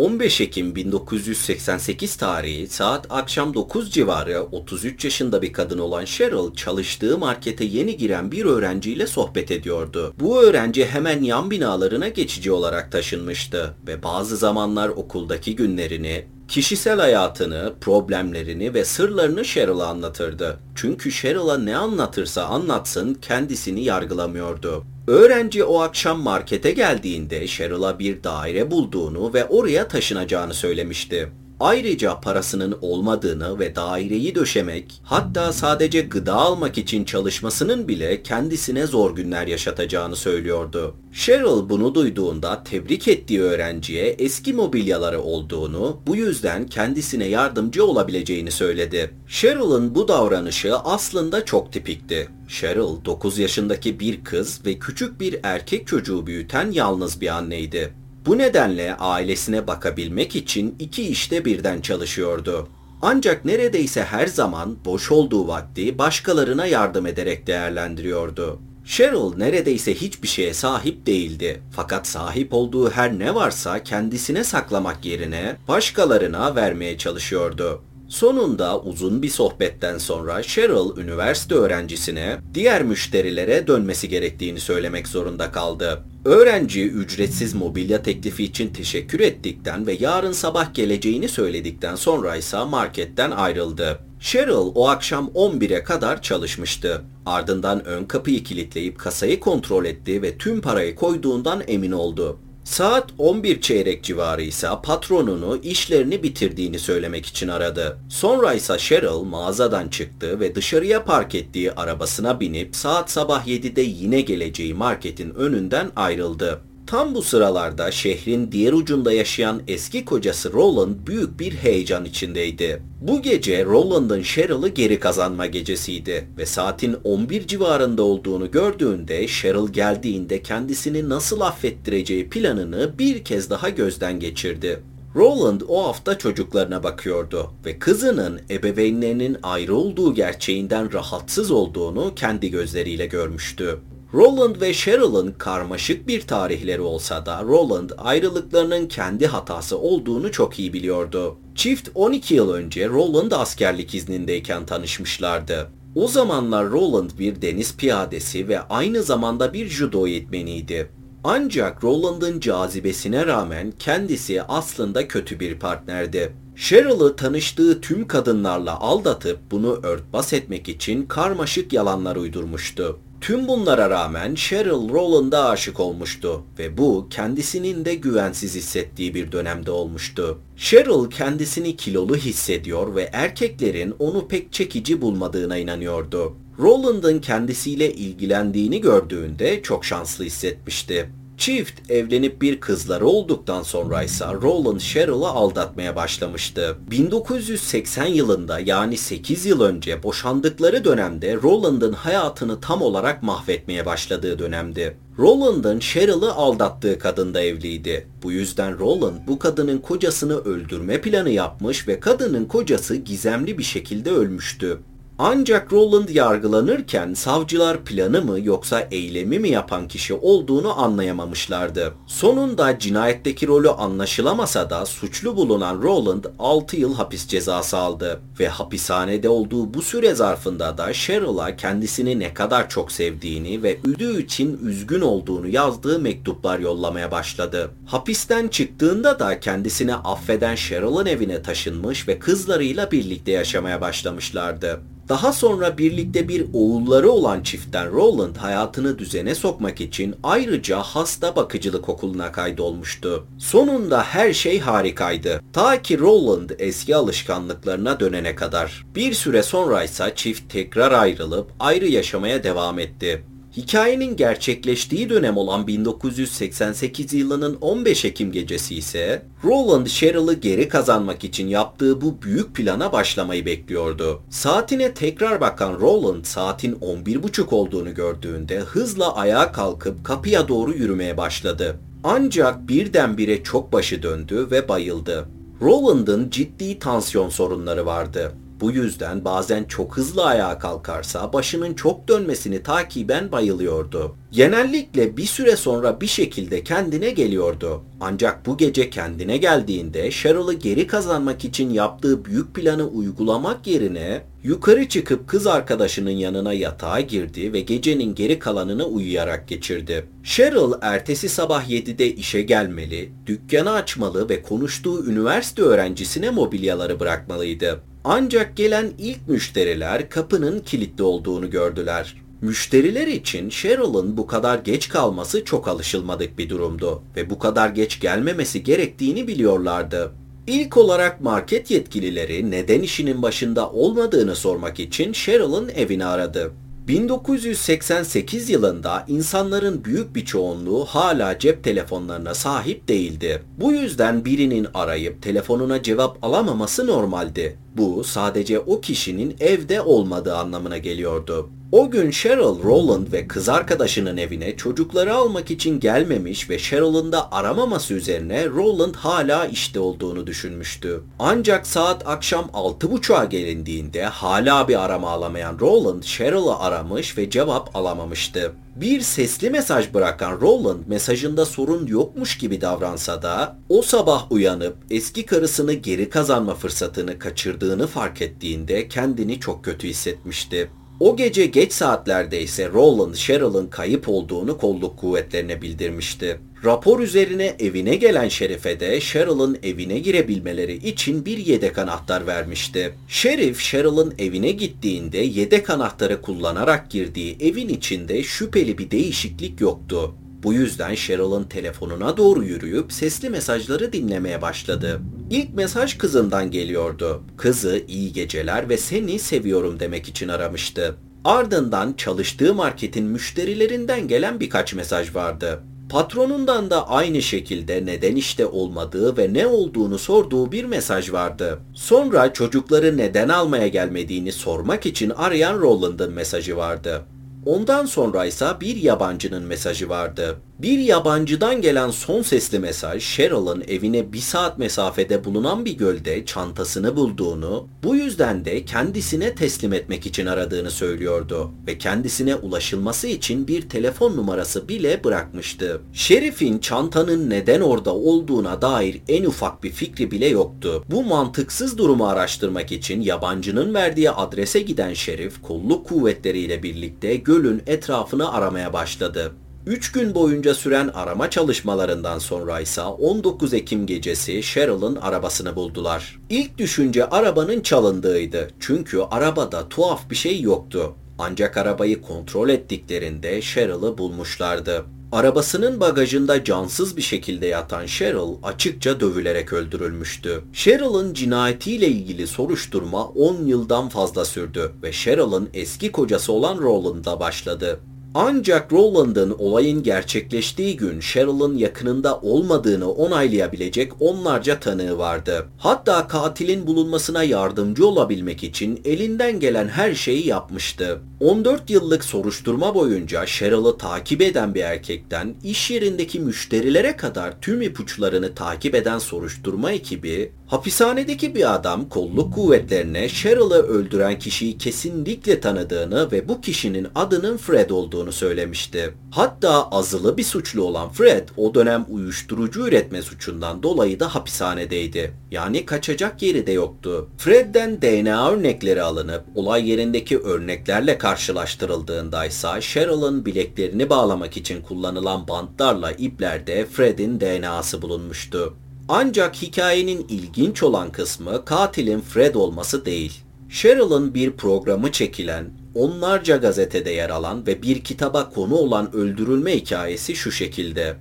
15 Ekim 1988 tarihi saat akşam 9 civarı 33 yaşında bir kadın olan Cheryl çalıştığı markete yeni giren bir öğrenciyle sohbet ediyordu. Bu öğrenci hemen yan binalarına geçici olarak taşınmıştı ve bazı zamanlar okuldaki günlerini, kişisel hayatını, problemlerini ve sırlarını Cheryl'a anlatırdı. Çünkü Cheryl'a ne anlatırsa anlatsın kendisini yargılamıyordu. Öğrenci o akşam markete geldiğinde Cheryl'a bir daire bulduğunu ve oraya taşınacağını söylemişti. Ayrıca parasının olmadığını ve daireyi döşemek, hatta sadece gıda almak için çalışmasının bile kendisine zor günler yaşatacağını söylüyordu. Cheryl bunu duyduğunda tebrik ettiği öğrenciye eski mobilyaları olduğunu, bu yüzden kendisine yardımcı olabileceğini söyledi. Cheryl'ın bu davranışı aslında çok tipikti. Cheryl 9 yaşındaki bir kız ve küçük bir erkek çocuğu büyüten yalnız bir anneydi. Bu nedenle ailesine bakabilmek için iki işte birden çalışıyordu. Ancak neredeyse her zaman boş olduğu vakti başkalarına yardım ederek değerlendiriyordu. Cheryl neredeyse hiçbir şeye sahip değildi. Fakat sahip olduğu her ne varsa kendisine saklamak yerine başkalarına vermeye çalışıyordu. Sonunda uzun bir sohbetten sonra Cheryl üniversite öğrencisine diğer müşterilere dönmesi gerektiğini söylemek zorunda kaldı. Öğrenci ücretsiz mobilya teklifi için teşekkür ettikten ve yarın sabah geleceğini söyledikten sonra ise marketten ayrıldı. Cheryl o akşam 11'e kadar çalışmıştı. Ardından ön kapıyı kilitleyip kasayı kontrol etti ve tüm parayı koyduğundan emin oldu. Saat 11 çeyrek civarı ise patronunu işlerini bitirdiğini söylemek için aradı. Sonra ise Cheryl mağazadan çıktı ve dışarıya park ettiği arabasına binip saat sabah 7'de yine geleceği marketin önünden ayrıldı. Tam bu sıralarda şehrin diğer ucunda yaşayan eski kocası Roland büyük bir heyecan içindeydi. Bu gece Roland'ın Cheryl'ı geri kazanma gecesiydi ve saatin 11 civarında olduğunu gördüğünde Cheryl geldiğinde kendisini nasıl affettireceği planını bir kez daha gözden geçirdi. Roland o hafta çocuklarına bakıyordu ve kızının ebeveynlerinin ayrı olduğu gerçeğinden rahatsız olduğunu kendi gözleriyle görmüştü. Roland ve Cheryl'ın karmaşık bir tarihleri olsa da Roland ayrılıklarının kendi hatası olduğunu çok iyi biliyordu. Çift 12 yıl önce Roland askerlik iznindeyken tanışmışlardı. O zamanlar Roland bir deniz piyadesi ve aynı zamanda bir judo eğitmeniydi. Ancak Roland'ın cazibesine rağmen kendisi aslında kötü bir partnerdi. Cheryl'ı tanıştığı tüm kadınlarla aldatıp bunu örtbas etmek için karmaşık yalanlar uydurmuştu. Tüm bunlara rağmen Cheryl Roland'a aşık olmuştu ve bu kendisinin de güvensiz hissettiği bir dönemde olmuştu. Cheryl kendisini kilolu hissediyor ve erkeklerin onu pek çekici bulmadığına inanıyordu. Roland'ın kendisiyle ilgilendiğini gördüğünde çok şanslı hissetmişti. Çift evlenip bir kızları olduktan sonra ise Roland Cheryl'ı aldatmaya başlamıştı. 1980 yılında yani 8 yıl önce boşandıkları dönemde Roland'ın hayatını tam olarak mahvetmeye başladığı dönemdi. Roland'ın Cheryl'ı aldattığı kadında evliydi. Bu yüzden Roland bu kadının kocasını öldürme planı yapmış ve kadının kocası gizemli bir şekilde ölmüştü. Ancak Roland yargılanırken savcılar planı mı yoksa eylemi mi yapan kişi olduğunu anlayamamışlardı. Sonunda cinayetteki rolü anlaşılamasa da suçlu bulunan Roland 6 yıl hapis cezası aldı ve hapishanede olduğu bu süre zarfında da Cheryl'a kendisini ne kadar çok sevdiğini ve üdüğü için üzgün olduğunu yazdığı mektuplar yollamaya başladı. Hapisten çıktığında da kendisini affeden Cheryl'ın evine taşınmış ve kızlarıyla birlikte yaşamaya başlamışlardı. Daha sonra birlikte bir oğulları olan çiftten Roland hayatını düzene sokmak için ayrıca hasta bakıcılık okuluna kaydolmuştu. Sonunda her şey harikaydı. Ta ki Roland eski alışkanlıklarına dönene kadar. Bir süre sonra ise çift tekrar ayrılıp ayrı yaşamaya devam etti. Hikayenin gerçekleştiği dönem olan 1988 yılının 15 Ekim gecesi ise Roland Cheryl'ı geri kazanmak için yaptığı bu büyük plana başlamayı bekliyordu. Saatine tekrar bakan Roland saatin 11.30 olduğunu gördüğünde hızla ayağa kalkıp kapıya doğru yürümeye başladı. Ancak birdenbire çok başı döndü ve bayıldı. Roland'ın ciddi tansiyon sorunları vardı. Bu yüzden bazen çok hızlı ayağa kalkarsa başının çok dönmesini takiben bayılıyordu. Genellikle bir süre sonra bir şekilde kendine geliyordu. Ancak bu gece kendine geldiğinde Cheryl'ı geri kazanmak için yaptığı büyük planı uygulamak yerine yukarı çıkıp kız arkadaşının yanına yatağa girdi ve gecenin geri kalanını uyuyarak geçirdi. Cheryl ertesi sabah 7'de işe gelmeli, dükkanı açmalı ve konuştuğu üniversite öğrencisine mobilyaları bırakmalıydı. Ancak gelen ilk müşteriler kapının kilitli olduğunu gördüler. Müşteriler için Cheryl'ın bu kadar geç kalması çok alışılmadık bir durumdu ve bu kadar geç gelmemesi gerektiğini biliyorlardı. İlk olarak market yetkilileri neden işinin başında olmadığını sormak için Cheryl'ın evini aradı. 1988 yılında insanların büyük bir çoğunluğu hala cep telefonlarına sahip değildi. Bu yüzden birinin arayıp telefonuna cevap alamaması normaldi. Bu sadece o kişinin evde olmadığı anlamına geliyordu. O gün Cheryl, Roland ve kız arkadaşının evine çocukları almak için gelmemiş ve Cheryl'ın da aramaması üzerine Roland hala işte olduğunu düşünmüştü. Ancak saat akşam 6.30'a gelindiğinde hala bir arama alamayan Roland Cheryl'ı aramış ve cevap alamamıştı. Bir sesli mesaj bırakan Roland mesajında sorun yokmuş gibi davransa da o sabah uyanıp eski karısını geri kazanma fırsatını kaçırdığını fark ettiğinde kendini çok kötü hissetmişti. O gece geç saatlerde ise Roland Cheryl'ın kayıp olduğunu kolluk kuvvetlerine bildirmişti. Rapor üzerine evine gelen Şerif'e de Cheryl'ın evine girebilmeleri için bir yedek anahtar vermişti. Şerif, Cheryl'ın evine gittiğinde yedek anahtarı kullanarak girdiği evin içinde şüpheli bir değişiklik yoktu. Bu yüzden Cheryl'ın telefonuna doğru yürüyüp sesli mesajları dinlemeye başladı. İlk mesaj kızından geliyordu. Kızı iyi geceler ve seni seviyorum demek için aramıştı. Ardından çalıştığı marketin müşterilerinden gelen birkaç mesaj vardı. Patronundan da aynı şekilde neden işte olmadığı ve ne olduğunu sorduğu bir mesaj vardı. Sonra çocukları neden almaya gelmediğini sormak için arayan Roland'ın mesajı vardı. Ondan sonra ise bir yabancının mesajı vardı. Bir yabancıdan gelen son sesli mesaj Cheryl'ın evine bir saat mesafede bulunan bir gölde çantasını bulduğunu, bu yüzden de kendisine teslim etmek için aradığını söylüyordu ve kendisine ulaşılması için bir telefon numarası bile bırakmıştı. Şerif'in çantanın neden orada olduğuna dair en ufak bir fikri bile yoktu. Bu mantıksız durumu araştırmak için yabancının verdiği adrese giden Şerif kolluk kuvvetleriyle birlikte gölün etrafını aramaya başladı. 3 gün boyunca süren arama çalışmalarından sonra ise 19 Ekim gecesi Cheryl'ın arabasını buldular. İlk düşünce arabanın çalındığıydı. Çünkü arabada tuhaf bir şey yoktu. Ancak arabayı kontrol ettiklerinde Cheryl'ı bulmuşlardı. Arabasının bagajında cansız bir şekilde yatan Cheryl açıkça dövülerek öldürülmüştü. Cheryl'ın cinayetiyle ilgili soruşturma 10 yıldan fazla sürdü ve Cheryl'ın eski kocası olan Roland'da başladı. Ancak Roland'ın olayın gerçekleştiği gün Cheryl'ın yakınında olmadığını onaylayabilecek onlarca tanığı vardı. Hatta katilin bulunmasına yardımcı olabilmek için elinden gelen her şeyi yapmıştı. 14 yıllık soruşturma boyunca Cheryl'ı takip eden bir erkekten iş yerindeki müşterilere kadar tüm ipuçlarını takip eden soruşturma ekibi Hapishanedeki bir adam kolluk kuvvetlerine Cheryl'ı öldüren kişiyi kesinlikle tanıdığını ve bu kişinin adının Fred olduğunu söylemişti. Hatta azılı bir suçlu olan Fred o dönem uyuşturucu üretme suçundan dolayı da hapishanedeydi. Yani kaçacak yeri de yoktu. Fred'den DNA örnekleri alınıp olay yerindeki örneklerle karşılaştırıldığında ise Cheryl'ın bileklerini bağlamak için kullanılan bantlarla iplerde Fred'in DNA'sı bulunmuştu. Ancak hikayenin ilginç olan kısmı katilin Fred olması değil. Cheryl'ın bir programı çekilen, onlarca gazetede yer alan ve bir kitaba konu olan öldürülme hikayesi şu şekilde.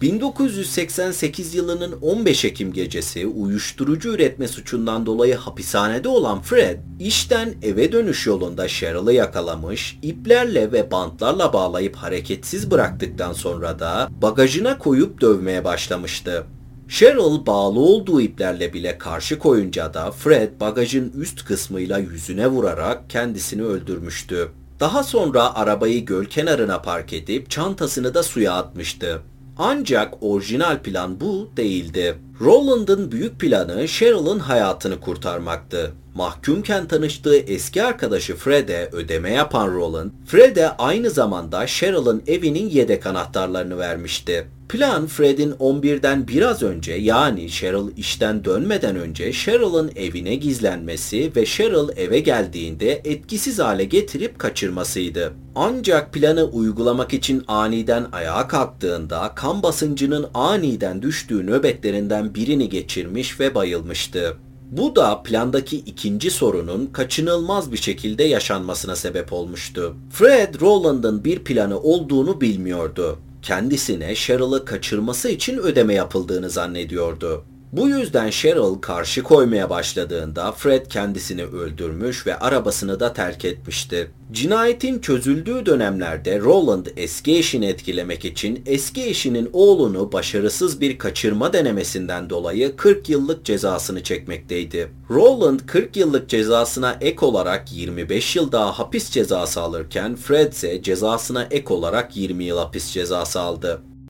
1988 yılının 15 Ekim gecesi uyuşturucu üretme suçundan dolayı hapishanede olan Fred, işten eve dönüş yolunda Cheryl'ı yakalamış, iplerle ve bantlarla bağlayıp hareketsiz bıraktıktan sonra da bagajına koyup dövmeye başlamıştı. Cheryl bağlı olduğu iplerle bile karşı koyunca da Fred bagajın üst kısmıyla yüzüne vurarak kendisini öldürmüştü. Daha sonra arabayı göl kenarına park edip çantasını da suya atmıştı. Ancak orijinal plan bu değildi. Roland'ın büyük planı Cheryl'ın hayatını kurtarmaktı. Mahkumken tanıştığı eski arkadaşı Fred'e ödeme yapan Roland, Fred'e aynı zamanda Cheryl'ın evinin yedek anahtarlarını vermişti. Plan Fred'in 11'den biraz önce yani Cheryl işten dönmeden önce Cheryl'ın evine gizlenmesi ve Cheryl eve geldiğinde etkisiz hale getirip kaçırmasıydı. Ancak planı uygulamak için aniden ayağa kalktığında kan basıncının aniden düştüğü nöbetlerinden birini geçirmiş ve bayılmıştı. Bu da plandaki ikinci sorunun kaçınılmaz bir şekilde yaşanmasına sebep olmuştu. Fred, Roland'ın bir planı olduğunu bilmiyordu kendisine Cheryl'ı kaçırması için ödeme yapıldığını zannediyordu. Bu yüzden Cheryl karşı koymaya başladığında Fred kendisini öldürmüş ve arabasını da terk etmişti. Cinayetin çözüldüğü dönemlerde Roland eski eşini etkilemek için eski eşinin oğlunu başarısız bir kaçırma denemesinden dolayı 40 yıllık cezasını çekmekteydi. Roland 40 yıllık cezasına ek olarak 25 yıl daha hapis cezası alırken Fred ise cezasına ek olarak 20 yıl hapis cezası aldı.